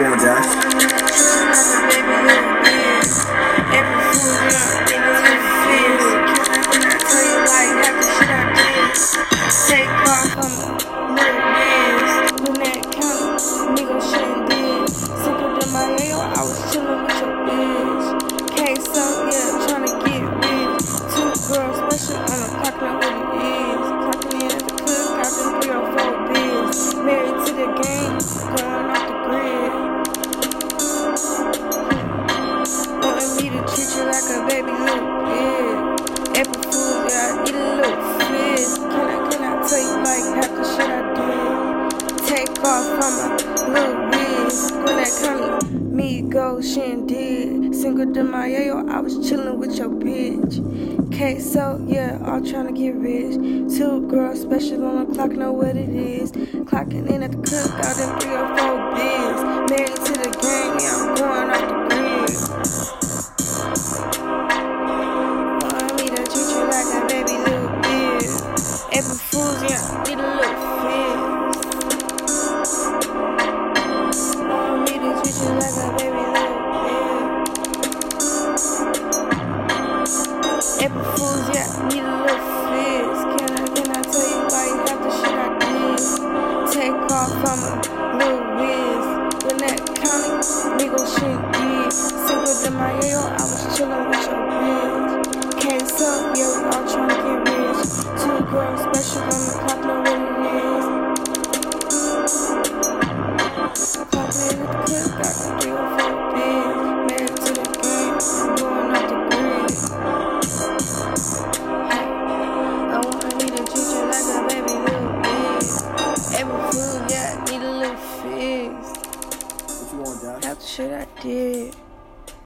you treat you like a baby little bitch. April Fool's, yeah, I a little fish. Can I, can I tell you like half the shit I do? Take off from my little biz. When that come me go, she. Cinco de Mayo, I was chillin' with your bitch. Okay, so yeah, all tryna get rich. Two girls special on the clock, know what it is. Clocking in at the cookout, them Yeah, a little me to treat you like a baby little yeah, need a little. Can I, can I tell you why you did? Take off from a little whiz. County, nigga shit did. Simple to my I was chillin' with your bitch. You want, Josh? That's shit I did.